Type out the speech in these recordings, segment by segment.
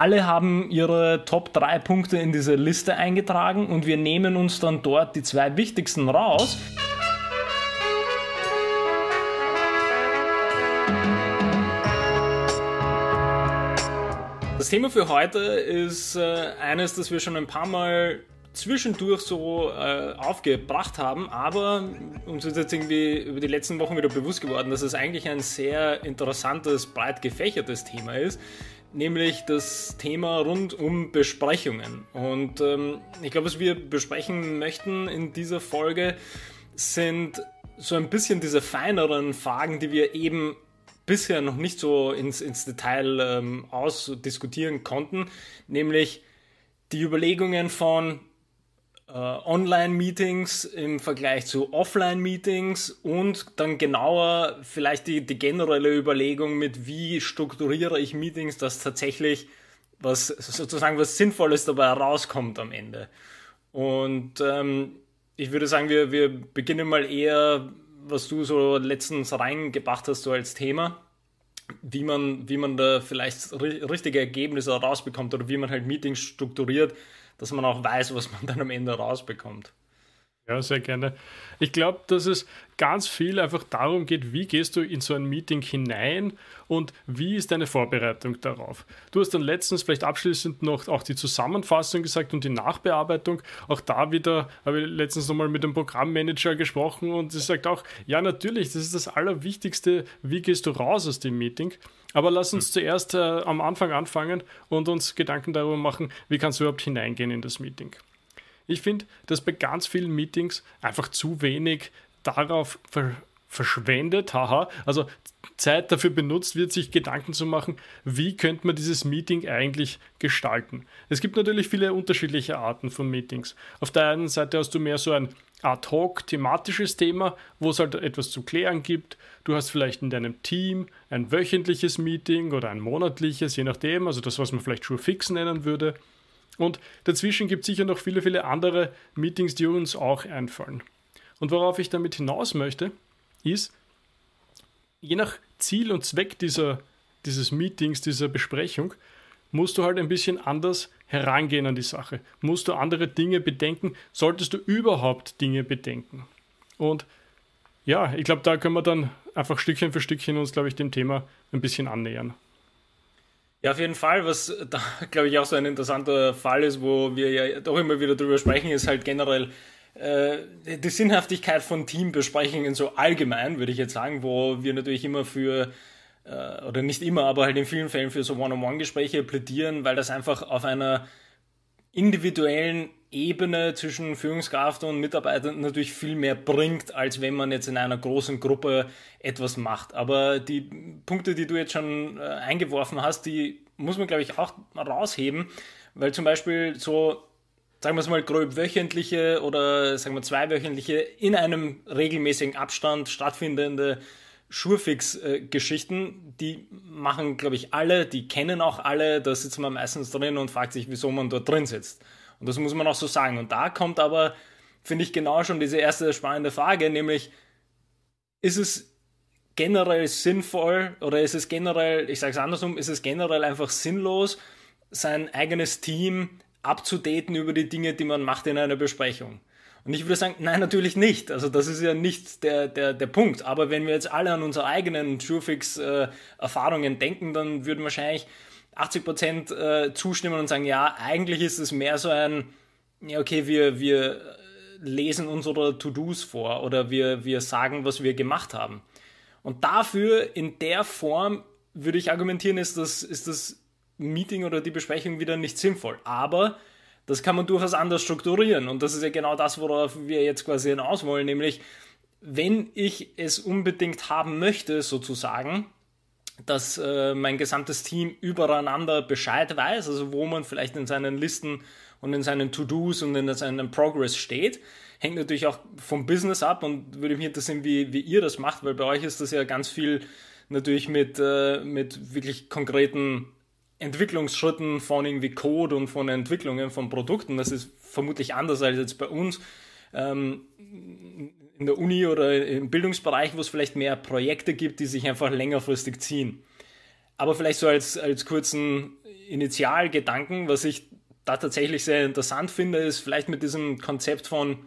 Alle haben ihre Top 3 Punkte in diese Liste eingetragen und wir nehmen uns dann dort die zwei wichtigsten raus. Das Thema für heute ist äh, eines, das wir schon ein paar Mal zwischendurch so äh, aufgebracht haben, aber uns ist jetzt irgendwie über die letzten Wochen wieder bewusst geworden, dass es eigentlich ein sehr interessantes, breit gefächertes Thema ist, nämlich das Thema rund um Besprechungen. Und ähm, ich glaube, was wir besprechen möchten in dieser Folge sind so ein bisschen diese feineren Fragen, die wir eben bisher noch nicht so ins, ins Detail ähm, ausdiskutieren konnten, nämlich die Überlegungen von Online-Meetings im Vergleich zu Offline-Meetings und dann genauer vielleicht die, die generelle Überlegung mit, wie strukturiere ich Meetings, dass tatsächlich was sozusagen was Sinnvolles dabei herauskommt am Ende. Und ähm, ich würde sagen, wir, wir beginnen mal eher, was du so letztens reingebracht hast, so als Thema, wie man, wie man da vielleicht richtige Ergebnisse rausbekommt oder wie man halt Meetings strukturiert, dass man auch weiß, was man dann am Ende rausbekommt. Ja, sehr gerne. Ich glaube, dass es ganz viel einfach darum geht, wie gehst du in so ein Meeting hinein und wie ist deine Vorbereitung darauf. Du hast dann letztens vielleicht abschließend noch auch die Zusammenfassung gesagt und die Nachbearbeitung. Auch da wieder habe ich letztens nochmal mit dem Programmmanager gesprochen und sie sagt auch, ja natürlich, das ist das Allerwichtigste, wie gehst du raus aus dem Meeting. Aber lass uns hm. zuerst äh, am Anfang anfangen und uns Gedanken darüber machen, wie kannst du überhaupt hineingehen in das Meeting. Ich finde, dass bei ganz vielen Meetings einfach zu wenig darauf ver verschwendet, haha, also Zeit dafür benutzt wird, sich Gedanken zu machen, wie könnte man dieses Meeting eigentlich gestalten. Es gibt natürlich viele unterschiedliche Arten von Meetings. Auf der einen Seite hast du mehr so ein ad hoc thematisches Thema, wo es halt etwas zu klären gibt. Du hast vielleicht in deinem Team ein wöchentliches Meeting oder ein monatliches, je nachdem, also das, was man vielleicht Sure Fix nennen würde. Und dazwischen gibt es sicher noch viele, viele andere Meetings, die uns auch einfallen. Und worauf ich damit hinaus möchte, ist, je nach Ziel und Zweck dieser, dieses Meetings, dieser Besprechung, musst du halt ein bisschen anders herangehen an die Sache. Musst du andere Dinge bedenken, solltest du überhaupt Dinge bedenken. Und ja, ich glaube, da können wir dann einfach Stückchen für Stückchen uns, glaube ich, dem Thema ein bisschen annähern. Ja, auf jeden Fall. Was da, glaube ich, auch so ein interessanter Fall ist, wo wir ja doch immer wieder drüber sprechen, ist halt generell äh, die Sinnhaftigkeit von Teambesprechungen so allgemein, würde ich jetzt sagen, wo wir natürlich immer für äh, oder nicht immer, aber halt in vielen Fällen für so One-on-One-Gespräche plädieren, weil das einfach auf einer individuellen Ebene zwischen Führungskraft und Mitarbeitern natürlich viel mehr bringt, als wenn man jetzt in einer großen Gruppe etwas macht. Aber die Punkte, die du jetzt schon äh, eingeworfen hast, die muss man, glaube ich, auch rausheben, weil zum Beispiel so, sagen wir es mal, grob wöchentliche oder sagen wir zweiwöchentliche in einem regelmäßigen Abstand stattfindende Schurfix-Geschichten, die machen, glaube ich, alle, die kennen auch alle, da sitzt man meistens drin und fragt sich, wieso man dort drin sitzt. Und das muss man auch so sagen. Und da kommt aber, finde ich, genau schon diese erste spannende Frage, nämlich, ist es generell sinnvoll oder ist es generell, ich sage es andersrum, ist es generell einfach sinnlos, sein eigenes Team abzudaten über die Dinge, die man macht in einer Besprechung? Und ich würde sagen, nein, natürlich nicht. Also das ist ja nicht der, der, der Punkt. Aber wenn wir jetzt alle an unsere eigenen Surefix-Erfahrungen äh, denken, dann würden wahrscheinlich 80 Prozent äh, zustimmen und sagen, ja, eigentlich ist es mehr so ein, ja, okay, wir, wir lesen unsere To-Dos vor oder wir, wir sagen, was wir gemacht haben. Und dafür in der Form würde ich argumentieren, ist das, ist das Meeting oder die Besprechung wieder nicht sinnvoll. Aber das kann man durchaus anders strukturieren. Und das ist ja genau das, worauf wir jetzt quasi hinaus wollen, nämlich wenn ich es unbedingt haben möchte, sozusagen, dass äh, mein gesamtes Team übereinander Bescheid weiß, also wo man vielleicht in seinen Listen und in seinen To-Dos und in seinem Progress steht. Hängt natürlich auch vom Business ab und würde mich interessieren, wie, wie ihr das macht, weil bei euch ist das ja ganz viel natürlich mit, äh, mit wirklich konkreten Entwicklungsschritten von irgendwie Code und von Entwicklungen von Produkten. Das ist vermutlich anders als jetzt bei uns. Ähm, in der Uni oder im Bildungsbereich, wo es vielleicht mehr Projekte gibt, die sich einfach längerfristig ziehen. Aber vielleicht so als, als kurzen Initialgedanken, was ich da tatsächlich sehr interessant finde, ist vielleicht mit diesem Konzept von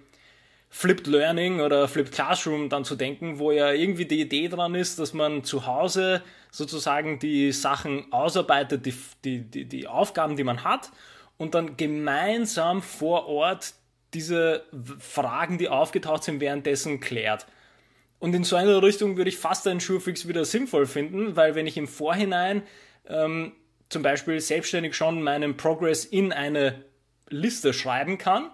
Flipped Learning oder Flipped Classroom dann zu denken, wo ja irgendwie die Idee dran ist, dass man zu Hause sozusagen die Sachen ausarbeitet, die, die, die, die Aufgaben, die man hat, und dann gemeinsam vor Ort diese Fragen, die aufgetaucht sind, währenddessen klärt. Und in so einer Richtung würde ich fast einen Schurfix wieder sinnvoll finden, weil wenn ich im Vorhinein ähm, zum Beispiel selbstständig schon meinen Progress in eine Liste schreiben kann,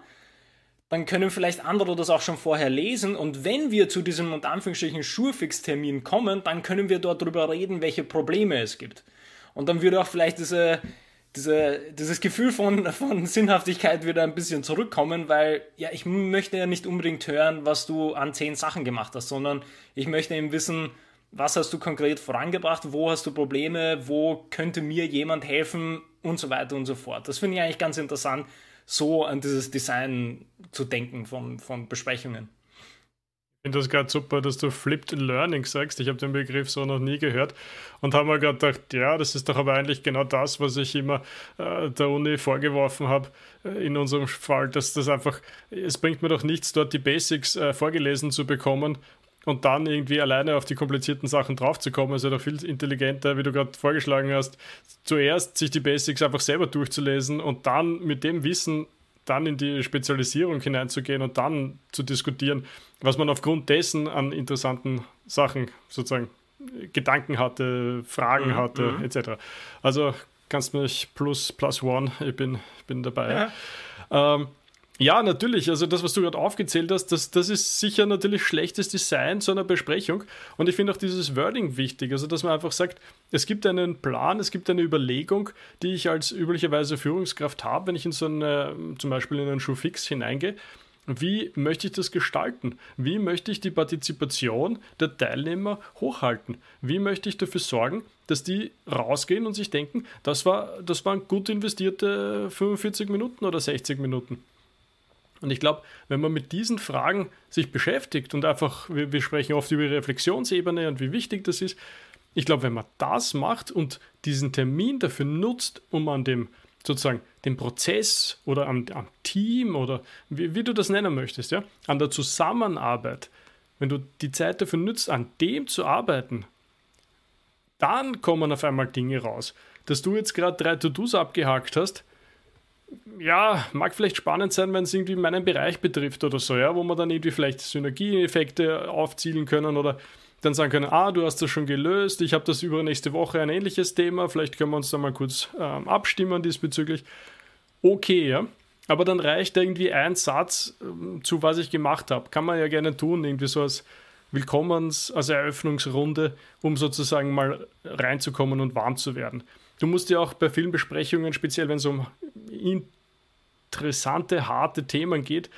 dann können vielleicht andere das auch schon vorher lesen und wenn wir zu diesem unter Anführungsstrichen Schurfix-Termin kommen, dann können wir dort darüber reden, welche Probleme es gibt. Und dann würde auch vielleicht diese, diese, dieses Gefühl von, von Sinnhaftigkeit wieder ein bisschen zurückkommen, weil ja, ich möchte ja nicht unbedingt hören, was du an zehn Sachen gemacht hast, sondern ich möchte eben wissen, was hast du konkret vorangebracht, wo hast du Probleme, wo könnte mir jemand helfen und so weiter und so fort. Das finde ich eigentlich ganz interessant, so an dieses Design zu denken von, von Besprechungen. Ich finde das gerade super, dass du Flipped Learning sagst. Ich habe den Begriff so noch nie gehört und habe mir gerade gedacht, ja, das ist doch aber eigentlich genau das, was ich immer äh, der Uni vorgeworfen habe, äh, in unserem Fall, dass das einfach, es bringt mir doch nichts, dort die Basics äh, vorgelesen zu bekommen und dann irgendwie alleine auf die komplizierten Sachen draufzukommen. ist ja doch viel intelligenter, wie du gerade vorgeschlagen hast, zuerst sich die Basics einfach selber durchzulesen und dann mit dem Wissen dann in die Spezialisierung hineinzugehen und dann zu diskutieren, was man aufgrund dessen an interessanten Sachen sozusagen Gedanken hatte, Fragen mhm, hatte, mhm. etc. Also kannst mich plus plus one, ich bin, bin dabei. Ja. Ähm, ja, natürlich. Also das, was du gerade aufgezählt hast, das, das ist sicher natürlich schlechtes Design zu einer Besprechung. Und ich finde auch dieses Wording wichtig. Also dass man einfach sagt, es gibt einen Plan, es gibt eine Überlegung, die ich als üblicherweise Führungskraft habe, wenn ich in so eine, zum Beispiel in einen Schuhfix hineingehe. Wie möchte ich das gestalten? Wie möchte ich die Partizipation der Teilnehmer hochhalten? Wie möchte ich dafür sorgen, dass die rausgehen und sich denken, das, war, das waren gut investierte 45 Minuten oder 60 Minuten? Und ich glaube, wenn man mit diesen Fragen sich beschäftigt und einfach, wir, wir sprechen oft über Reflexionsebene und wie wichtig das ist, ich glaube, wenn man das macht und diesen Termin dafür nutzt, um an dem sozusagen dem Prozess oder am, am Team oder wie, wie, du das nennen möchtest, ja, an der Zusammenarbeit, wenn du die Zeit dafür nutzt, an dem zu arbeiten, dann kommen auf einmal Dinge raus. Dass du jetzt gerade drei To-Dos abgehakt hast, ja, mag vielleicht spannend sein, wenn es irgendwie meinen Bereich betrifft oder so, ja, wo man dann irgendwie vielleicht Synergieeffekte aufzielen können oder dann sagen können, ah, du hast das schon gelöst, ich habe das übernächste Woche ein ähnliches Thema, vielleicht können wir uns da mal kurz ähm, abstimmen diesbezüglich. Okay, ja. Aber dann reicht irgendwie ein Satz ähm, zu, was ich gemacht habe. Kann man ja gerne tun, irgendwie so als Willkommens-, als Eröffnungsrunde, um sozusagen mal reinzukommen und warm zu werden. Du musst ja auch bei vielen Besprechungen, speziell wenn es um interessante, harte Themen geht,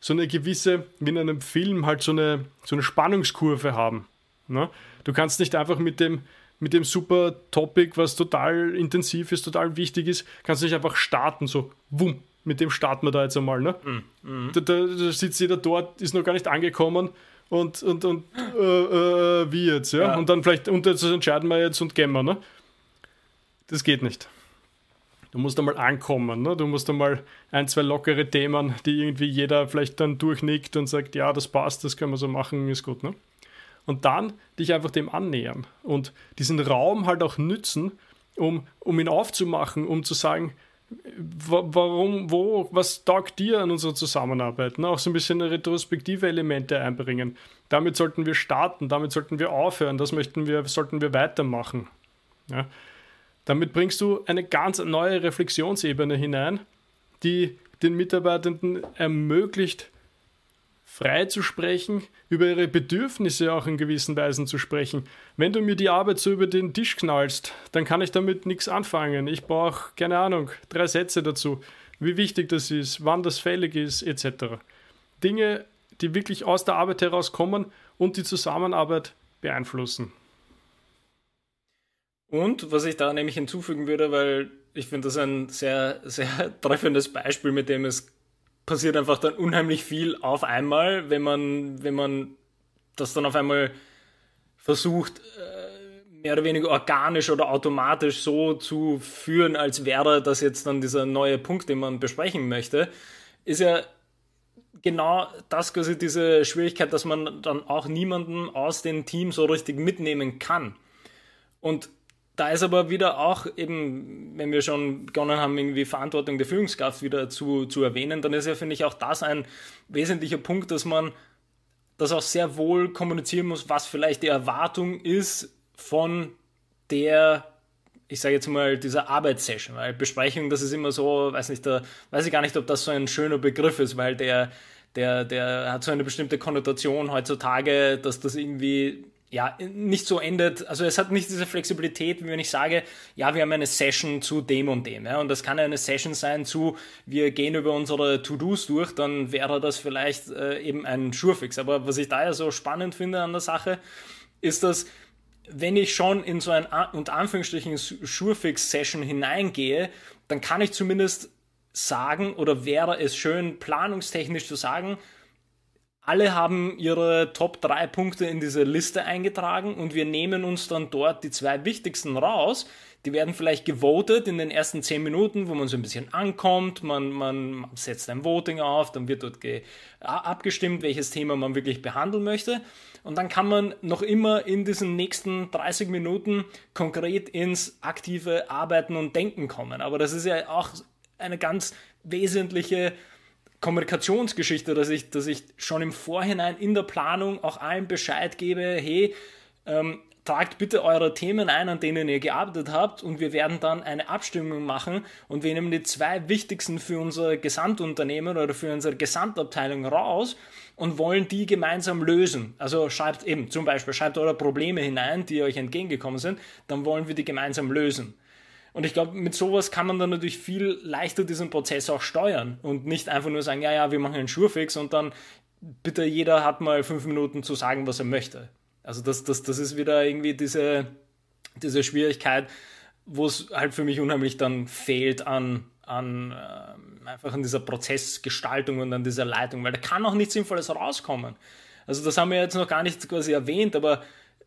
so eine gewisse, wie in einem Film, halt so eine, so eine Spannungskurve haben. Ne? Du kannst nicht einfach mit dem, mit dem super Topic, was total intensiv ist, total wichtig ist, kannst du nicht einfach starten, so wumm, mit dem starten wir da jetzt einmal. Ne? Mm, mm. Da, da, da, sitzt jeder dort, ist noch gar nicht angekommen und, und, und äh, äh, wie jetzt, ja? ja? Und dann vielleicht, und das entscheiden wir jetzt und gehen wir, ne? Das geht nicht. Du musst einmal ankommen, ne? du musst einmal ein, zwei lockere Themen, die irgendwie jeder vielleicht dann durchnickt und sagt, ja, das passt, das können wir so machen, ist gut. Ne? Und dann dich einfach dem annähern und diesen Raum halt auch nützen, um, um ihn aufzumachen, um zu sagen, warum, wo, was taugt dir an unserer Zusammenarbeit? Ne? Auch so ein bisschen retrospektive Elemente einbringen. Damit sollten wir starten, damit sollten wir aufhören, das möchten wir, sollten wir weitermachen. Ja? Damit bringst du eine ganz neue Reflexionsebene hinein, die den Mitarbeitenden ermöglicht, frei zu sprechen, über ihre Bedürfnisse auch in gewissen Weisen zu sprechen. Wenn du mir die Arbeit so über den Tisch knallst, dann kann ich damit nichts anfangen. Ich brauche, keine Ahnung, drei Sätze dazu, wie wichtig das ist, wann das fällig ist, etc. Dinge, die wirklich aus der Arbeit herauskommen und die Zusammenarbeit beeinflussen. Und was ich da nämlich hinzufügen würde, weil ich finde das ein sehr, sehr treffendes Beispiel, mit dem es passiert einfach dann unheimlich viel auf einmal, wenn man, wenn man das dann auf einmal versucht, äh, mehr oder weniger organisch oder automatisch so zu führen, als wäre das jetzt dann dieser neue Punkt, den man besprechen möchte, ist ja genau das quasi diese Schwierigkeit, dass man dann auch niemanden aus dem Team so richtig mitnehmen kann. Und da ist aber wieder auch eben, wenn wir schon begonnen haben, irgendwie Verantwortung der Führungskraft wieder zu, zu erwähnen, dann ist ja, finde ich, auch das ein wesentlicher Punkt, dass man das auch sehr wohl kommunizieren muss, was vielleicht die Erwartung ist von der, ich sage jetzt mal, dieser Arbeitssession. Weil Besprechung, das ist immer so, weiß nicht, da weiß ich gar nicht, ob das so ein schöner Begriff ist, weil der, der, der hat so eine bestimmte Konnotation heutzutage, dass das irgendwie ja, nicht so endet, also es hat nicht diese Flexibilität, wie wenn ich sage, ja, wir haben eine Session zu dem und dem, ja, und das kann eine Session sein zu, wir gehen über unsere To-Dos durch, dann wäre das vielleicht äh, eben ein Schurfix. Aber was ich da ja so spannend finde an der Sache, ist, dass wenn ich schon in so ein unter Anführungsstrichen Schurfix-Session hineingehe, dann kann ich zumindest sagen oder wäre es schön planungstechnisch zu sagen, alle haben ihre Top 3 Punkte in diese Liste eingetragen und wir nehmen uns dann dort die zwei wichtigsten raus. Die werden vielleicht gewotet in den ersten 10 Minuten, wo man so ein bisschen ankommt. Man, man setzt ein Voting auf, dann wird dort abgestimmt, welches Thema man wirklich behandeln möchte. Und dann kann man noch immer in diesen nächsten 30 Minuten konkret ins aktive Arbeiten und Denken kommen. Aber das ist ja auch eine ganz wesentliche Kommunikationsgeschichte, dass ich, dass ich schon im Vorhinein in der Planung auch allen Bescheid gebe, hey, ähm, tragt bitte eure Themen ein, an denen ihr gearbeitet habt und wir werden dann eine Abstimmung machen und wir nehmen die zwei wichtigsten für unser Gesamtunternehmen oder für unsere Gesamtabteilung raus und wollen die gemeinsam lösen. Also schreibt eben zum Beispiel, schreibt eure Probleme hinein, die euch entgegengekommen sind, dann wollen wir die gemeinsam lösen. Und ich glaube, mit sowas kann man dann natürlich viel leichter diesen Prozess auch steuern und nicht einfach nur sagen, ja, ja, wir machen einen Schurfix und dann bitte jeder hat mal fünf Minuten zu sagen, was er möchte. Also das, das, das ist wieder irgendwie diese, diese Schwierigkeit, wo es halt für mich unheimlich dann fehlt an, an äh, einfach an dieser Prozessgestaltung und an dieser Leitung, weil da kann auch nichts Sinnvolles rauskommen. Also das haben wir jetzt noch gar nicht quasi erwähnt, aber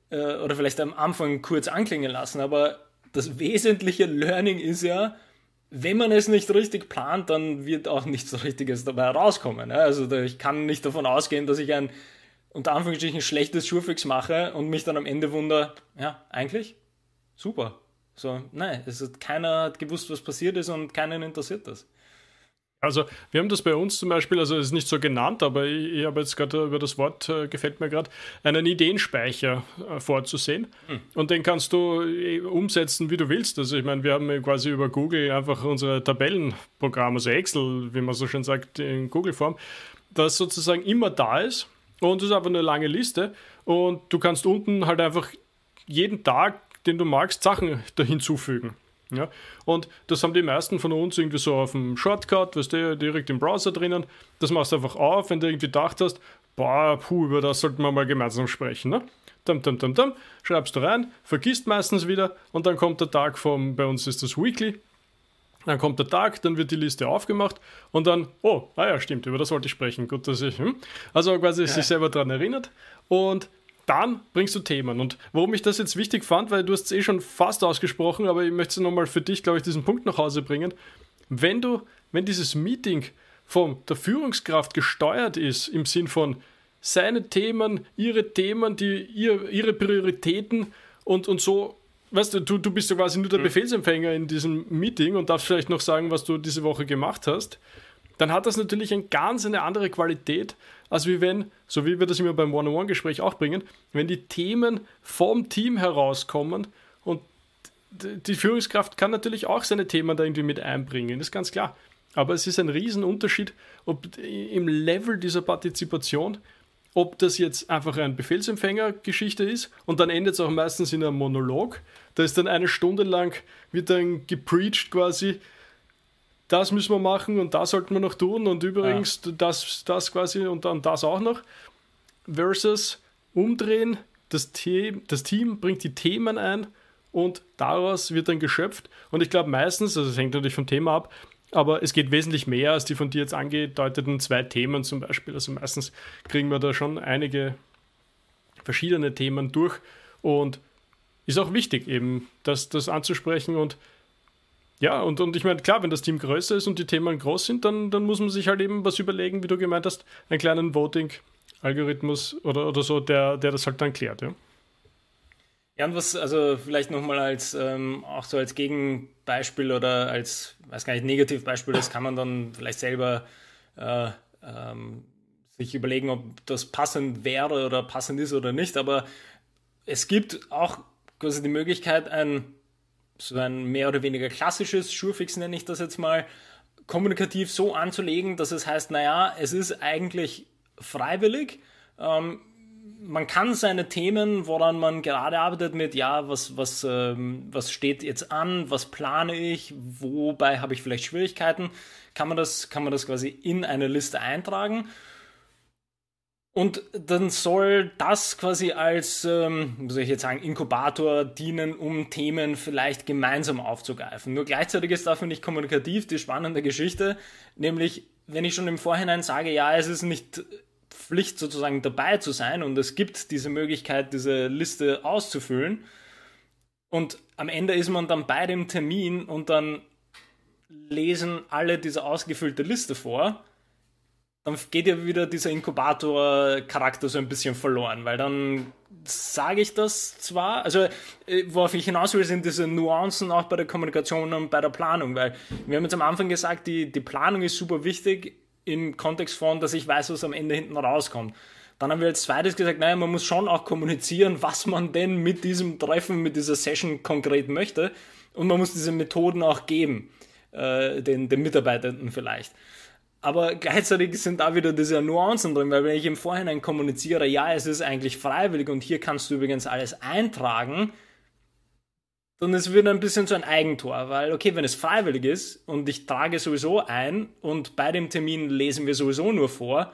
äh, oder vielleicht am Anfang kurz anklingen lassen, aber das wesentliche Learning ist ja, wenn man es nicht richtig plant, dann wird auch nichts Richtiges dabei rauskommen. Also ich kann nicht davon ausgehen, dass ich ein unter Anführungsstrichen schlechtes Schurfix mache und mich dann am Ende wundere, ja, eigentlich super. So, nein, es hat, keiner hat gewusst, was passiert ist und keinen interessiert das. Also wir haben das bei uns zum Beispiel, also es ist nicht so genannt, aber ich, ich habe jetzt gerade über das Wort, äh, gefällt mir gerade, einen Ideenspeicher äh, vorzusehen. Hm. Und den kannst du äh, umsetzen, wie du willst. Also ich meine, wir haben quasi über Google einfach unsere Tabellenprogramm, also Excel, wie man so schön sagt, in Google-Form, das sozusagen immer da ist. Und es ist einfach eine lange Liste. Und du kannst unten halt einfach jeden Tag, den du magst, Sachen da hinzufügen. Ja? Und das haben die meisten von uns irgendwie so auf dem Shortcut, weißt du, direkt im Browser drinnen. Das machst du einfach auf, wenn du irgendwie gedacht hast, boah, puh, über das sollten wir mal gemeinsam sprechen. Ne? Dum, dum, dum, dum, schreibst du rein, vergisst meistens wieder und dann kommt der Tag vom, bei uns ist das Weekly, dann kommt der Tag, dann wird die Liste aufgemacht und dann, oh, ah ja, stimmt, über das wollte ich sprechen. Gut, dass ich, hm? also quasi ja. sich selber daran erinnert und dann bringst du Themen. Und warum ich das jetzt wichtig fand, weil du hast es eh schon fast ausgesprochen, aber ich möchte es nochmal für dich, glaube ich, diesen Punkt nach Hause bringen. Wenn du, wenn dieses Meeting von der Führungskraft gesteuert ist, im Sinn von seine Themen, ihre Themen, die, ihr, ihre Prioritäten und, und so, weißt du, du, du bist ja quasi nur der mhm. Befehlsempfänger in diesem Meeting und darfst vielleicht noch sagen, was du diese Woche gemacht hast, dann hat das natürlich eine ganz eine andere Qualität, als wie wenn, so wie wir das immer beim One-on-One-Gespräch auch bringen, wenn die Themen vom Team herauskommen und die Führungskraft kann natürlich auch seine Themen da irgendwie mit einbringen, ist ganz klar. Aber es ist ein Riesenunterschied, ob im Level dieser Partizipation, ob das jetzt einfach ein Befehlsempfänger-Geschichte ist und dann endet es auch meistens in einem Monolog. Da ist dann eine Stunde lang, wird dann gepreacht quasi, das müssen wir machen und das sollten wir noch tun und übrigens ja. das, das quasi und dann das auch noch. Versus umdrehen, das Team, das Team bringt die Themen ein und daraus wird dann geschöpft. Und ich glaube meistens, also es hängt natürlich vom Thema ab, aber es geht wesentlich mehr als die von dir jetzt angedeuteten zwei Themen zum Beispiel. Also meistens kriegen wir da schon einige verschiedene Themen durch und ist auch wichtig, eben das, das anzusprechen und ja, und, und ich meine, klar, wenn das Team größer ist und die Themen groß sind, dann, dann muss man sich halt eben was überlegen, wie du gemeint hast, einen kleinen Voting-Algorithmus oder, oder so, der, der das halt dann klärt, ja. Ja, und was, also vielleicht nochmal als, ähm, auch so als Gegenbeispiel oder als, weiß gar nicht, Negativbeispiel, das kann man dann vielleicht selber äh, ähm, sich überlegen, ob das passend wäre oder passend ist oder nicht, aber es gibt auch quasi die Möglichkeit, ein so ein mehr oder weniger klassisches Surefix nenne ich das jetzt mal, kommunikativ so anzulegen, dass es heißt, naja, es ist eigentlich freiwillig. Ähm, man kann seine Themen, woran man gerade arbeitet, mit, ja, was, was, ähm, was steht jetzt an, was plane ich, wobei habe ich vielleicht Schwierigkeiten, kann man das, kann man das quasi in eine Liste eintragen und dann soll das quasi als, ähm, soll ich jetzt sagen, Inkubator dienen, um Themen vielleicht gemeinsam aufzugreifen. Nur gleichzeitig ist da, finde ich, kommunikativ die spannende Geschichte, nämlich wenn ich schon im Vorhinein sage, ja, es ist nicht Pflicht sozusagen dabei zu sein und es gibt diese Möglichkeit, diese Liste auszufüllen. Und am Ende ist man dann bei dem Termin und dann lesen alle diese ausgefüllte Liste vor dann geht ja wieder dieser Inkubator-Charakter so ein bisschen verloren, weil dann sage ich das zwar, also äh, worauf ich hinaus will, sind diese Nuancen auch bei der Kommunikation und bei der Planung, weil wir haben jetzt am Anfang gesagt, die, die Planung ist super wichtig im Kontext von, dass ich weiß, was am Ende hinten rauskommt. Dann haben wir als zweites gesagt, naja, man muss schon auch kommunizieren, was man denn mit diesem Treffen, mit dieser Session konkret möchte. Und man muss diese Methoden auch geben, äh, den, den Mitarbeitenden vielleicht. Aber gleichzeitig sind da wieder diese Nuancen drin, weil wenn ich im Vorhinein kommuniziere, ja, es ist eigentlich freiwillig und hier kannst du übrigens alles eintragen, dann ist es wieder ein bisschen so ein Eigentor, weil, okay, wenn es freiwillig ist und ich trage sowieso ein und bei dem Termin lesen wir sowieso nur vor,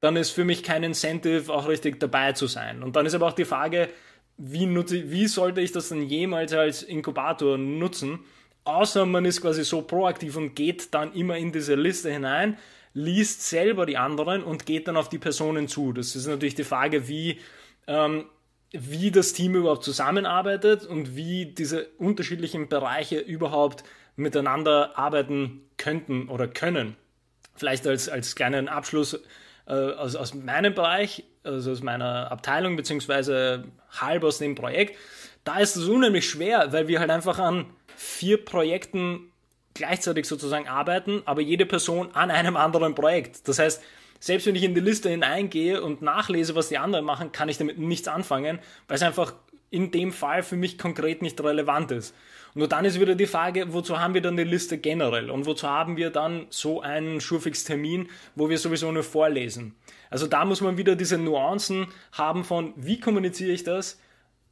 dann ist für mich kein Incentive, auch richtig dabei zu sein. Und dann ist aber auch die Frage, wie, nutze, wie sollte ich das denn jemals als Inkubator nutzen? Außer man ist quasi so proaktiv und geht dann immer in diese Liste hinein, liest selber die anderen und geht dann auf die Personen zu. Das ist natürlich die Frage, wie, ähm, wie das Team überhaupt zusammenarbeitet und wie diese unterschiedlichen Bereiche überhaupt miteinander arbeiten könnten oder können. Vielleicht als, als kleinen Abschluss äh, aus, aus meinem Bereich, also aus meiner Abteilung, beziehungsweise halb aus dem Projekt, da ist es unheimlich schwer, weil wir halt einfach an vier Projekten gleichzeitig sozusagen arbeiten, aber jede Person an einem anderen Projekt. Das heißt, selbst wenn ich in die Liste hineingehe und nachlese, was die anderen machen, kann ich damit nichts anfangen, weil es einfach in dem Fall für mich konkret nicht relevant ist. Nur dann ist wieder die Frage, wozu haben wir dann die Liste generell und wozu haben wir dann so einen Schurfix-Termin, wo wir sowieso nur vorlesen. Also da muss man wieder diese Nuancen haben von, wie kommuniziere ich das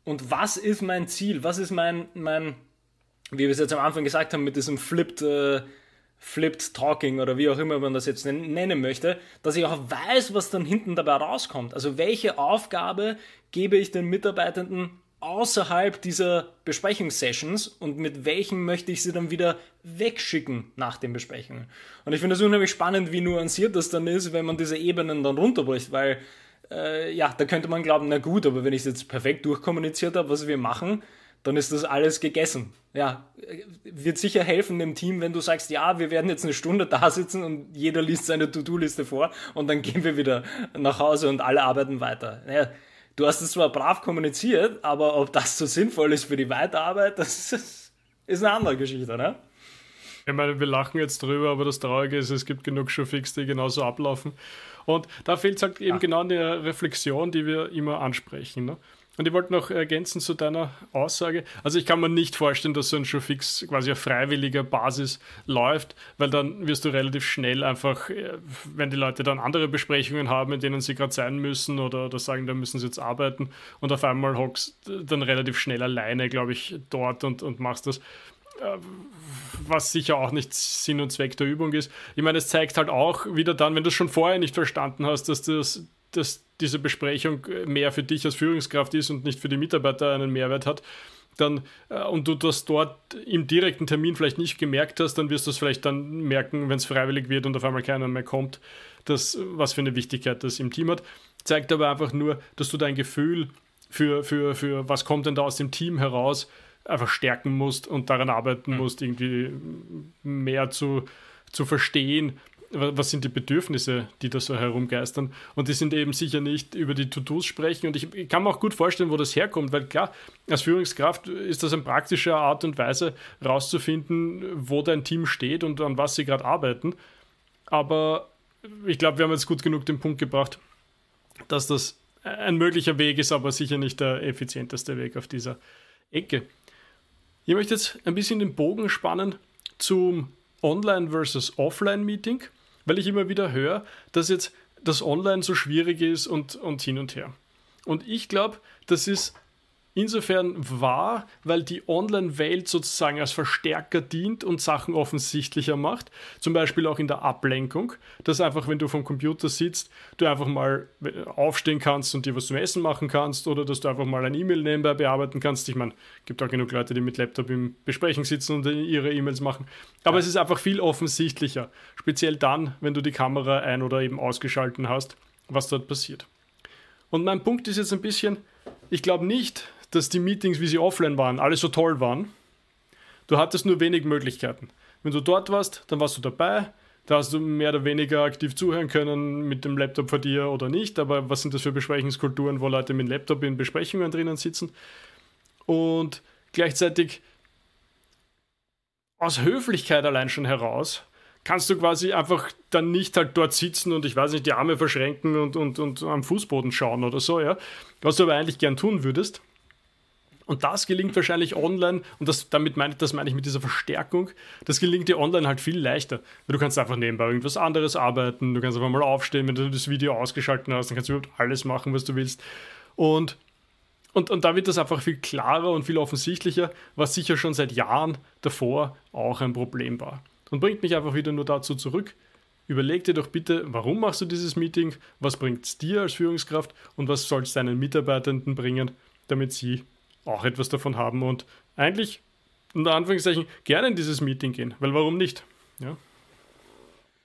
und was ist mein Ziel, was ist mein, mein wie wir es jetzt am Anfang gesagt haben, mit diesem Flipped, äh, Flipped Talking oder wie auch immer man das jetzt nennen möchte, dass ich auch weiß, was dann hinten dabei rauskommt. Also welche Aufgabe gebe ich den Mitarbeitenden außerhalb dieser Besprechungssessions und mit welchen möchte ich sie dann wieder wegschicken nach den Besprechungen. Und ich finde es unheimlich spannend, wie nuanciert das dann ist, wenn man diese Ebenen dann runterbricht, weil äh, ja, da könnte man glauben, na gut, aber wenn ich es jetzt perfekt durchkommuniziert habe, was wir machen, dann ist das alles gegessen. Ja, wird sicher helfen dem Team, wenn du sagst, ja, wir werden jetzt eine Stunde da sitzen und jeder liest seine To-Do-Liste vor und dann gehen wir wieder nach Hause und alle arbeiten weiter. Naja, du hast es zwar brav kommuniziert, aber ob das so sinnvoll ist für die Weiterarbeit, das ist, ist eine andere Geschichte, ne? Ich meine, wir lachen jetzt drüber, aber das Traurige ist, es gibt genug Showfix, die genauso ablaufen. Und da fehlt es halt eben ja. genau an der Reflexion, die wir immer ansprechen. Ne? Und ich wollte noch ergänzen zu deiner Aussage. Also ich kann mir nicht vorstellen, dass so ein Showfix quasi auf freiwilliger Basis läuft, weil dann wirst du relativ schnell einfach, äh, wenn die Leute dann andere Besprechungen haben, in denen sie gerade sein müssen oder, oder sagen, da müssen sie jetzt arbeiten und auf einmal hockst dann relativ schnell alleine, glaube ich, dort und, und machst das äh, was sicher auch nicht Sinn und Zweck der Übung ist. Ich meine, es zeigt halt auch wieder dann, wenn du es schon vorher nicht verstanden hast, dass das dass diese Besprechung mehr für dich als Führungskraft ist und nicht für die Mitarbeiter einen Mehrwert hat, dann äh, und du das dort im direkten Termin vielleicht nicht gemerkt hast, dann wirst du es vielleicht dann merken, wenn es freiwillig wird und auf einmal keiner mehr kommt, dass, was für eine Wichtigkeit das im Team hat. Zeigt aber einfach nur, dass du dein Gefühl für, für, für was kommt denn da aus dem Team heraus, einfach stärken musst und daran arbeiten mhm. musst, irgendwie mehr zu, zu verstehen, was sind die Bedürfnisse, die da so herumgeistern. Und die sind eben sicher nicht über die To-Dos sprechen. Und ich, kann mir auch gut vorstellen, wo das herkommt, weil klar, als Führungskraft ist das eine praktische Art und Weise, rauszufinden, wo dein Team steht und an was sie gerade arbeiten. Aber ich glaube, wir haben jetzt gut genug den Punkt gebracht, dass das ein möglicher Weg ist, aber sicher nicht der effizienteste Weg auf dieser Ecke. Ich möchte jetzt ein bisschen den Bogen spannen zum Online versus Offline Meeting, weil ich immer wieder höre, dass jetzt das Online so schwierig ist und, und hin und her. Und ich glaube, das ist insofern wahr, weil die Online-Welt sozusagen als Verstärker dient und Sachen offensichtlicher macht. Zum Beispiel auch in der Ablenkung, dass einfach, wenn du vom Computer sitzt, du einfach mal aufstehen kannst und dir was zum Essen machen kannst oder dass du einfach mal ein E-Mail nebenbei bearbeiten kannst. Ich meine, es gibt auch genug Leute, die mit Laptop im Besprechen sitzen und ihre E-Mails machen. Aber ja. es ist einfach viel offensichtlicher. Speziell dann, wenn du die Kamera ein- oder eben ausgeschalten hast, was dort passiert. Und mein Punkt ist jetzt ein bisschen, ich glaube nicht, dass die Meetings, wie sie offline waren, alle so toll waren. Du hattest nur wenig Möglichkeiten. Wenn du dort warst, dann warst du dabei. Da hast du mehr oder weniger aktiv zuhören können mit dem Laptop vor dir oder nicht. Aber was sind das für Besprechungskulturen, wo Leute mit dem Laptop in Besprechungen drinnen sitzen? Und gleichzeitig aus Höflichkeit allein schon heraus kannst du quasi einfach dann nicht halt dort sitzen und ich weiß nicht, die Arme verschränken und, und, und am Fußboden schauen oder so, ja. Was du aber eigentlich gern tun würdest. Und das gelingt wahrscheinlich online, und das, damit meine, das meine ich mit dieser Verstärkung, das gelingt dir online halt viel leichter. Du kannst einfach nebenbei irgendwas anderes arbeiten, du kannst einfach mal aufstehen, wenn du das Video ausgeschaltet hast, dann kannst du überhaupt alles machen, was du willst. Und, und, und da wird das einfach viel klarer und viel offensichtlicher, was sicher schon seit Jahren davor auch ein Problem war. Und bringt mich einfach wieder nur dazu zurück, Überleg dir doch bitte, warum machst du dieses Meeting, was bringt es dir als Führungskraft und was soll es deinen Mitarbeitenden bringen, damit sie auch etwas davon haben und eigentlich unter Anführungszeichen gerne in dieses Meeting gehen, weil warum nicht? Ja.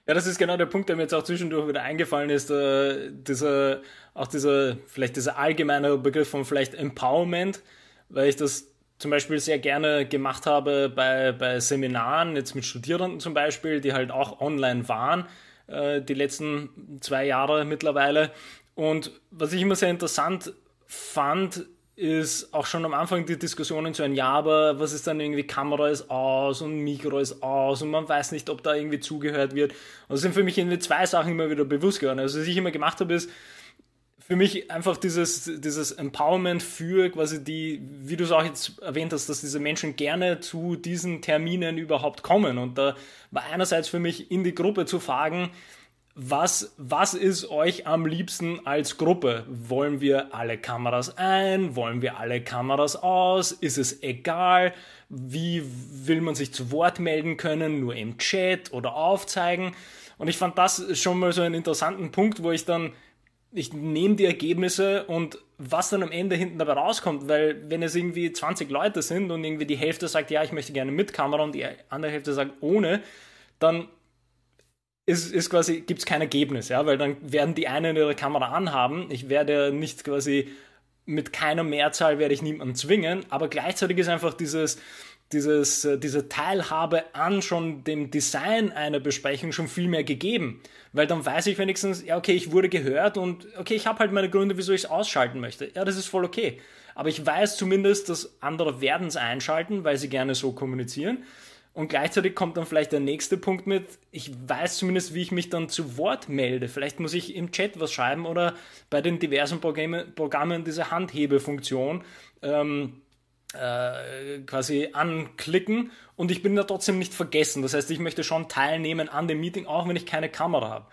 Ja, das ist genau der Punkt, der mir jetzt auch zwischendurch wieder eingefallen ist, äh, dieser, auch dieser, vielleicht dieser allgemeine Begriff von vielleicht Empowerment, weil ich das zum Beispiel sehr gerne gemacht habe bei, bei Seminaren, jetzt mit Studierenden zum Beispiel, die halt auch online waren, äh, die letzten zwei Jahre mittlerweile. Und was ich immer sehr interessant fand, ist auch schon am Anfang die Diskussionen zu ein Ja, aber was ist dann irgendwie, Kamera ist aus und Mikro ist aus und man weiß nicht, ob da irgendwie zugehört wird. Und das sind für mich irgendwie zwei Sachen immer wieder bewusst geworden. Also was ich immer gemacht habe, ist für mich einfach dieses, dieses Empowerment für quasi die, wie du es auch jetzt erwähnt hast, dass diese Menschen gerne zu diesen Terminen überhaupt kommen. Und da war einerseits für mich in die Gruppe zu fragen, was, was ist euch am liebsten als Gruppe? Wollen wir alle Kameras ein? Wollen wir alle Kameras aus? Ist es egal? Wie will man sich zu Wort melden können? Nur im Chat oder aufzeigen? Und ich fand das schon mal so einen interessanten Punkt, wo ich dann, ich nehme die Ergebnisse und was dann am Ende hinten dabei rauskommt, weil wenn es irgendwie 20 Leute sind und irgendwie die Hälfte sagt, ja, ich möchte gerne mit Kamera und die andere Hälfte sagt ohne, dann ist, ist quasi, gibt es kein Ergebnis, ja, weil dann werden die einen ihre Kamera anhaben. Ich werde nicht quasi mit keiner Mehrzahl werde ich niemanden zwingen, aber gleichzeitig ist einfach dieses, dieses, äh, diese Teilhabe an schon dem Design einer Besprechung schon viel mehr gegeben. Weil dann weiß ich wenigstens, ja, okay, ich wurde gehört und okay, ich habe halt meine Gründe, wieso ich es ausschalten möchte. Ja, das ist voll okay. Aber ich weiß zumindest, dass andere werden es einschalten, weil sie gerne so kommunizieren. Und gleichzeitig kommt dann vielleicht der nächste Punkt mit, ich weiß zumindest, wie ich mich dann zu Wort melde. Vielleicht muss ich im Chat was schreiben oder bei den diversen Programme, Programmen diese Handhebefunktion ähm, äh, quasi anklicken und ich bin da trotzdem nicht vergessen. Das heißt, ich möchte schon teilnehmen an dem Meeting, auch wenn ich keine Kamera habe.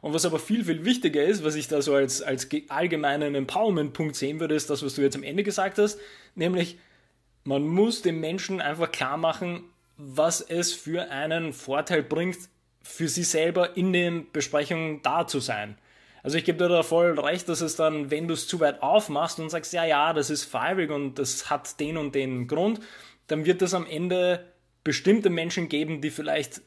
Und was aber viel, viel wichtiger ist, was ich da so als, als allgemeinen Empowerment-Punkt sehen würde, ist das, was du jetzt am Ende gesagt hast, nämlich man muss dem Menschen einfach klar machen, was es für einen Vorteil bringt, für sie selber in den Besprechungen da zu sein. Also ich gebe dir da voll recht, dass es dann, wenn du es zu weit aufmachst und sagst, ja, ja, das ist freiwillig und das hat den und den Grund, dann wird es am Ende bestimmte Menschen geben, die vielleicht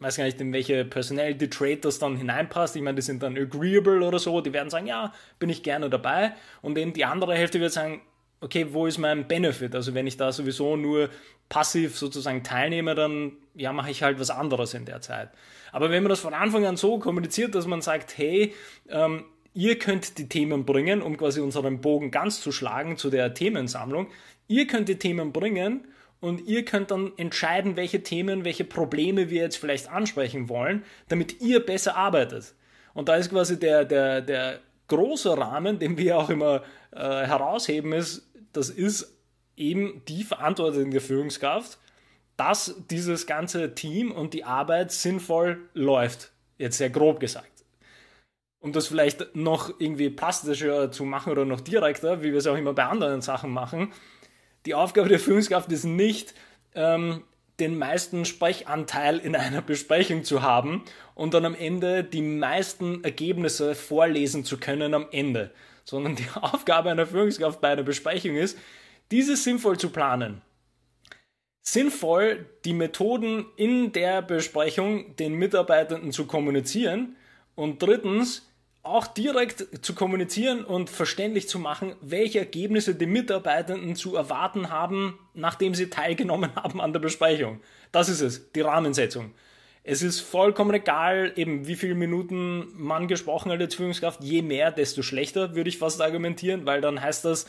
weiß gar nicht, in welche Personality Trait das dann hineinpasst. Ich meine, die sind dann agreeable oder so, die werden sagen, ja, bin ich gerne dabei. Und eben die andere Hälfte wird sagen, okay, wo ist mein Benefit? Also wenn ich da sowieso nur passiv sozusagen teilnehme, dann ja, mache ich halt was anderes in der Zeit. Aber wenn man das von Anfang an so kommuniziert, dass man sagt, hey, ähm, ihr könnt die Themen bringen, um quasi unseren Bogen ganz zu schlagen zu der Themensammlung, ihr könnt die Themen bringen und ihr könnt dann entscheiden, welche Themen, welche Probleme wir jetzt vielleicht ansprechen wollen, damit ihr besser arbeitet. Und da ist quasi der, der, der große Rahmen, den wir auch immer äh, herausheben, ist, das ist eben die Verantwortung der Führungskraft, dass dieses ganze Team und die Arbeit sinnvoll läuft. Jetzt sehr grob gesagt. Um das vielleicht noch irgendwie plastischer zu machen oder noch direkter, wie wir es auch immer bei anderen Sachen machen. Die Aufgabe der Führungskraft ist nicht, ähm, den meisten Sprechanteil in einer Besprechung zu haben und dann am Ende die meisten Ergebnisse vorlesen zu können am Ende, sondern die Aufgabe einer Führungskraft bei einer Besprechung ist, diese sinnvoll zu planen. Sinnvoll die Methoden in der Besprechung den Mitarbeitenden zu kommunizieren und drittens auch direkt zu kommunizieren und verständlich zu machen, welche Ergebnisse die Mitarbeitenden zu erwarten haben, nachdem sie teilgenommen haben an der Besprechung. Das ist es, die Rahmensetzung. Es ist vollkommen egal, eben wie viele Minuten man gesprochen hat als Führungskraft. Je mehr, desto schlechter, würde ich fast argumentieren, weil dann heißt das,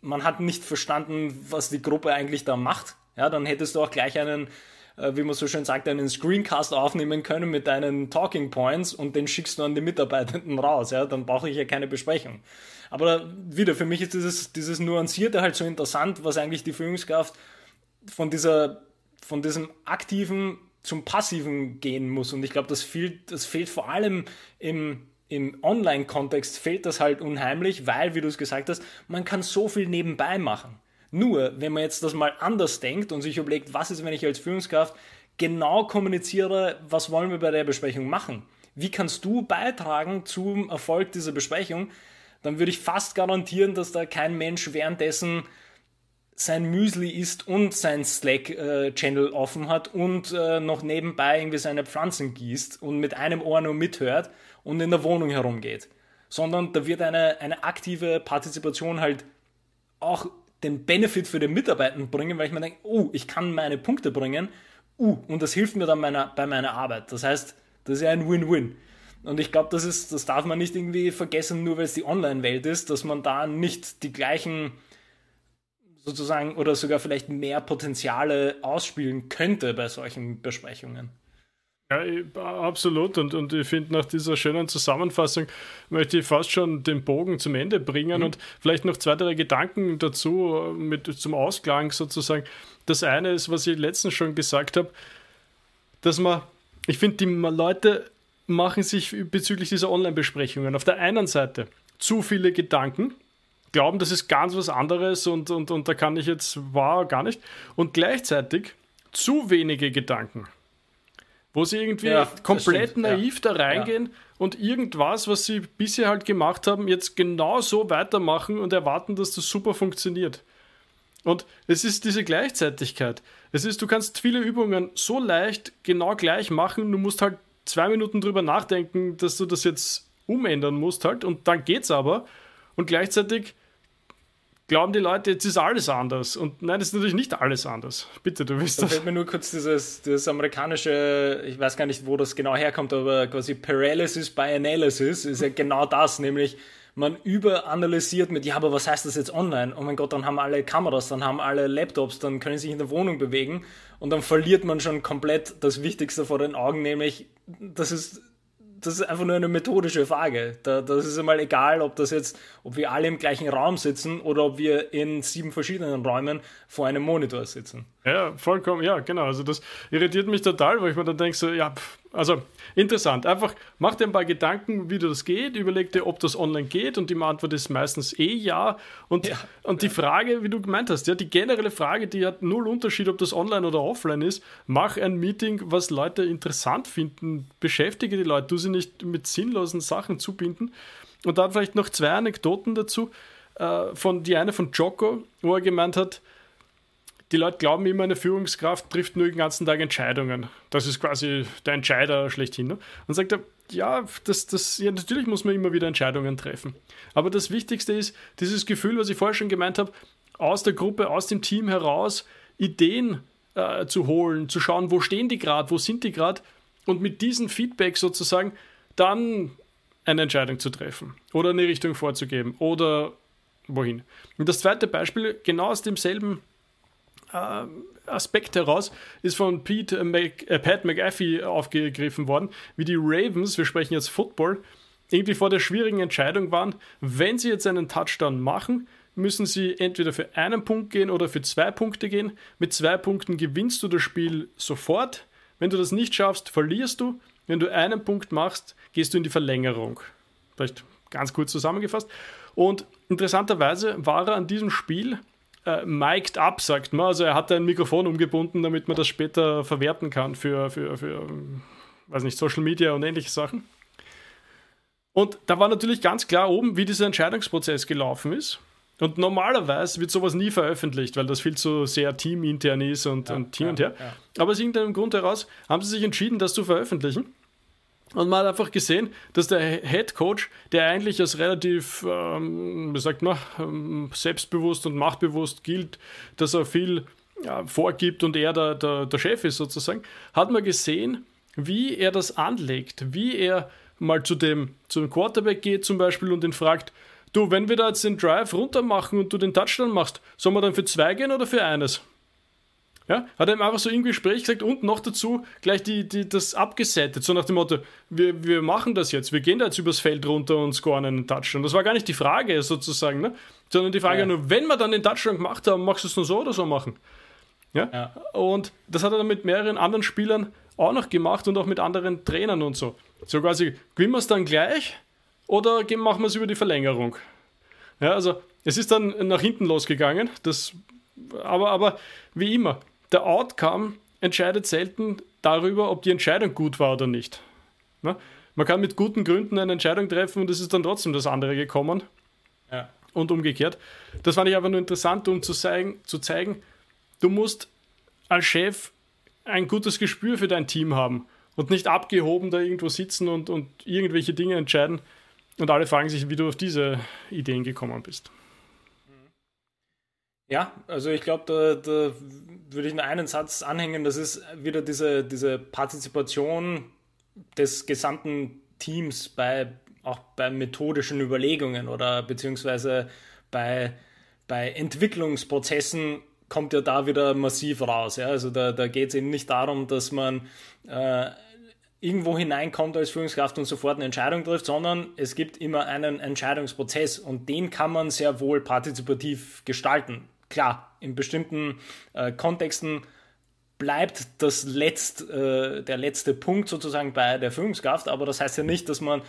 man hat nicht verstanden, was die Gruppe eigentlich da macht. Ja, dann hättest du auch gleich einen, äh, wie man so schön sagt, einen Screencast aufnehmen können mit deinen Talking Points und den schickst du an die Mitarbeitenden raus. Ja, dann brauche ich ja keine Besprechung. Aber wieder, für mich ist dieses, dieses Nuancierte halt so interessant, was eigentlich die Führungskraft von dieser, von diesem aktiven zum passiven gehen muss. Und ich glaube, das fehlt, das fehlt vor allem im, im Online-Kontext fehlt das halt unheimlich, weil, wie du es gesagt hast, man kann so viel nebenbei machen. Nur, wenn man jetzt das mal anders denkt und sich überlegt, was ist, wenn ich als Führungskraft genau kommuniziere, was wollen wir bei der Besprechung machen? Wie kannst du beitragen zum Erfolg dieser Besprechung? Dann würde ich fast garantieren, dass da kein Mensch währenddessen sein Müsli isst und sein Slack-Channel offen hat und äh, noch nebenbei irgendwie seine Pflanzen gießt und mit einem Ohr nur mithört und in der Wohnung herumgeht. Sondern da wird eine, eine aktive Partizipation halt auch den Benefit für den Mitarbeiter bringen, weil ich mir denke, oh, ich kann meine Punkte bringen, uh, und das hilft mir dann meiner, bei meiner Arbeit. Das heißt, das ist ja ein Win-Win. Und ich glaube, das das darf man nicht irgendwie vergessen, nur weil es die Online-Welt ist, dass man da nicht die gleichen sozusagen oder sogar vielleicht mehr Potenziale ausspielen könnte bei solchen Besprechungen. Ja, absolut. Und, und ich finde, nach dieser schönen Zusammenfassung möchte ich fast schon den Bogen zum Ende bringen mhm. und vielleicht noch zwei, drei Gedanken dazu mit, zum Ausklang sozusagen. Das eine ist, was ich letztens schon gesagt habe, dass man, ich finde, die Leute machen sich bezüglich dieser Online-Besprechungen auf der einen Seite zu viele Gedanken, glauben, das ist ganz was anderes und, und, und da kann ich jetzt, war gar nicht. Und gleichzeitig zu wenige Gedanken wo sie irgendwie ja, komplett naiv ja. da reingehen ja. und irgendwas, was sie bisher halt gemacht haben, jetzt genau so weitermachen und erwarten, dass das super funktioniert. Und es ist diese Gleichzeitigkeit. Es ist, du kannst viele Übungen so leicht genau gleich machen, du musst halt zwei Minuten drüber nachdenken, dass du das jetzt umändern musst halt und dann geht's aber. Und gleichzeitig glauben die Leute, jetzt ist alles anders. Und nein, das ist natürlich nicht alles anders. Bitte, du willst da das. fällt mir nur kurz dieses, dieses amerikanische, ich weiß gar nicht, wo das genau herkommt, aber quasi Paralysis by Analysis ist ja genau das, nämlich man überanalysiert mit, ja, aber was heißt das jetzt online? Oh mein Gott, dann haben alle Kameras, dann haben alle Laptops, dann können sie sich in der Wohnung bewegen und dann verliert man schon komplett das Wichtigste vor den Augen, nämlich, das ist das ist einfach nur eine methodische Frage. Da, das ist einmal egal, ob das jetzt, ob wir alle im gleichen Raum sitzen oder ob wir in sieben verschiedenen Räumen vor einem Monitor sitzen. Ja, vollkommen, ja, genau. Also das irritiert mich total, weil ich mir dann denke, so, ja, pff, also interessant. Einfach mach dir ein paar Gedanken, wie das geht, überleg dir, ob das online geht und die Antwort ist meistens eh ja. Und, ja, und die Frage, wie du gemeint hast, ja, die generelle Frage, die hat null Unterschied, ob das online oder offline ist. Mach ein Meeting, was Leute interessant finden, beschäftige die Leute, du sie nicht mit sinnlosen Sachen zubinden. Und dann vielleicht noch zwei Anekdoten dazu. Äh, von, die eine von Joko, wo er gemeint hat, die Leute glauben immer, eine Führungskraft trifft nur den ganzen Tag Entscheidungen. Das ist quasi der Entscheider schlechthin. Ne? Und sagt er, ja, das, das, ja, natürlich muss man immer wieder Entscheidungen treffen. Aber das Wichtigste ist dieses Gefühl, was ich vorher schon gemeint habe, aus der Gruppe, aus dem Team heraus Ideen äh, zu holen, zu schauen, wo stehen die gerade, wo sind die gerade und mit diesem Feedback sozusagen dann eine Entscheidung zu treffen oder eine Richtung vorzugeben oder wohin. Und das zweite Beispiel, genau aus demselben Aspekt heraus, ist von Pete, Mac, äh, Pat McAfee aufgegriffen worden, wie die Ravens, wir sprechen jetzt Football, irgendwie vor der schwierigen Entscheidung waren, wenn sie jetzt einen Touchdown machen, müssen sie entweder für einen Punkt gehen oder für zwei Punkte gehen. Mit zwei Punkten gewinnst du das Spiel sofort. Wenn du das nicht schaffst, verlierst du. Wenn du einen Punkt machst, gehst du in die Verlängerung. Vielleicht ganz kurz zusammengefasst. Und interessanterweise war er an diesem Spiel äh, mic'd up, sagt man. Also er hat ein Mikrofon umgebunden, damit man das später verwerten kann für, für, für weiß nicht, Social Media und ähnliche Sachen. Und da war natürlich ganz klar oben, wie dieser Entscheidungsprozess gelaufen ist. Und normalerweise wird sowas nie veröffentlicht, weil das viel zu sehr teamintern ist und, ja, und Team ja, und her. Ja. Aber aus irgendeinem Grund heraus haben sie sich entschieden, das zu veröffentlichen. Und man hat einfach gesehen, dass der Head Coach, der eigentlich als relativ, ähm, wie sagt man, ähm, selbstbewusst und machtbewusst gilt, dass er viel ja, vorgibt und er der, der, der Chef ist sozusagen, hat man gesehen, wie er das anlegt, wie er mal zu dem, zu dem Quarterback geht zum Beispiel und ihn fragt, du, wenn wir da jetzt den Drive runter machen und du den Touchdown machst, sollen wir dann für zwei gehen oder für eines? Ja, hat er ihm einfach so im Gespräch gesagt und noch dazu gleich die, die, das abgesettet, so nach dem Motto, wir, wir machen das jetzt, wir gehen da jetzt übers Feld runter und scoren einen Touchdown. Das war gar nicht die Frage sozusagen, ne? sondern die Frage ja. nur, wenn wir dann den Touchdown gemacht haben, machst du es nur so oder so machen? Ja? ja? Und das hat er dann mit mehreren anderen Spielern auch noch gemacht und auch mit anderen Trainern und so. So quasi, gewinnen wir es dann gleich oder machen wir es über die Verlängerung? Ja, also es ist dann nach hinten losgegangen, das, aber, aber wie immer, der Outcome entscheidet selten darüber, ob die Entscheidung gut war oder nicht. Ne? Man kann mit guten Gründen eine Entscheidung treffen und es ist dann trotzdem das andere gekommen. Ja. Und umgekehrt. Das fand ich einfach nur interessant, um zu zeigen, zu zeigen, du musst als Chef ein gutes Gespür für dein Team haben und nicht abgehoben da irgendwo sitzen und, und irgendwelche Dinge entscheiden. Und alle fragen sich, wie du auf diese Ideen gekommen bist. Ja, also ich glaube, da, da würde ich nur einen Satz anhängen. Das ist wieder diese, diese Partizipation des gesamten Teams bei auch bei methodischen Überlegungen oder beziehungsweise bei, bei Entwicklungsprozessen kommt ja da wieder massiv raus. Ja? Also da, da geht es eben nicht darum, dass man äh, irgendwo hineinkommt als Führungskraft und sofort eine Entscheidung trifft, sondern es gibt immer einen Entscheidungsprozess und den kann man sehr wohl partizipativ gestalten. Klar, in bestimmten äh, Kontexten bleibt das letzt, äh, der letzte Punkt sozusagen bei der Führungskraft, aber das heißt ja nicht, dass man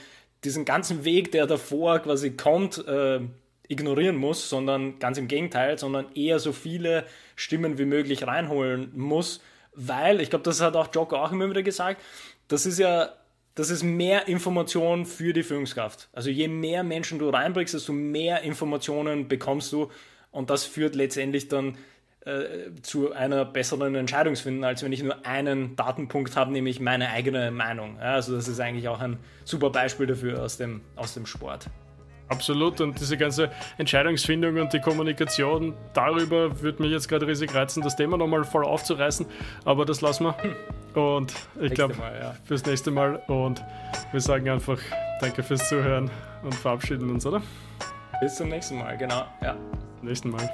diesen ganzen Weg, der davor quasi kommt, äh, ignorieren muss, sondern ganz im Gegenteil, sondern eher so viele Stimmen wie möglich reinholen muss, weil, ich glaube, das hat auch Jocko auch immer wieder gesagt, das ist ja das ist mehr Information für die Führungskraft. Also je mehr Menschen du reinbringst, desto mehr Informationen bekommst du und das führt letztendlich dann äh, zu einer besseren Entscheidungsfindung, als wenn ich nur einen Datenpunkt habe, nämlich meine eigene Meinung. Ja, also das ist eigentlich auch ein super Beispiel dafür aus dem, aus dem Sport. Absolut, und diese ganze Entscheidungsfindung und die Kommunikation darüber würde mich jetzt gerade riesig reizen, das Thema nochmal voll aufzureißen, aber das lassen wir. Und ich glaube, ja. fürs nächste Mal. Und wir sagen einfach Danke fürs Zuhören und verabschieden uns, oder? Bis zum nächsten Mal, genau. Ja. Nächsten Mal.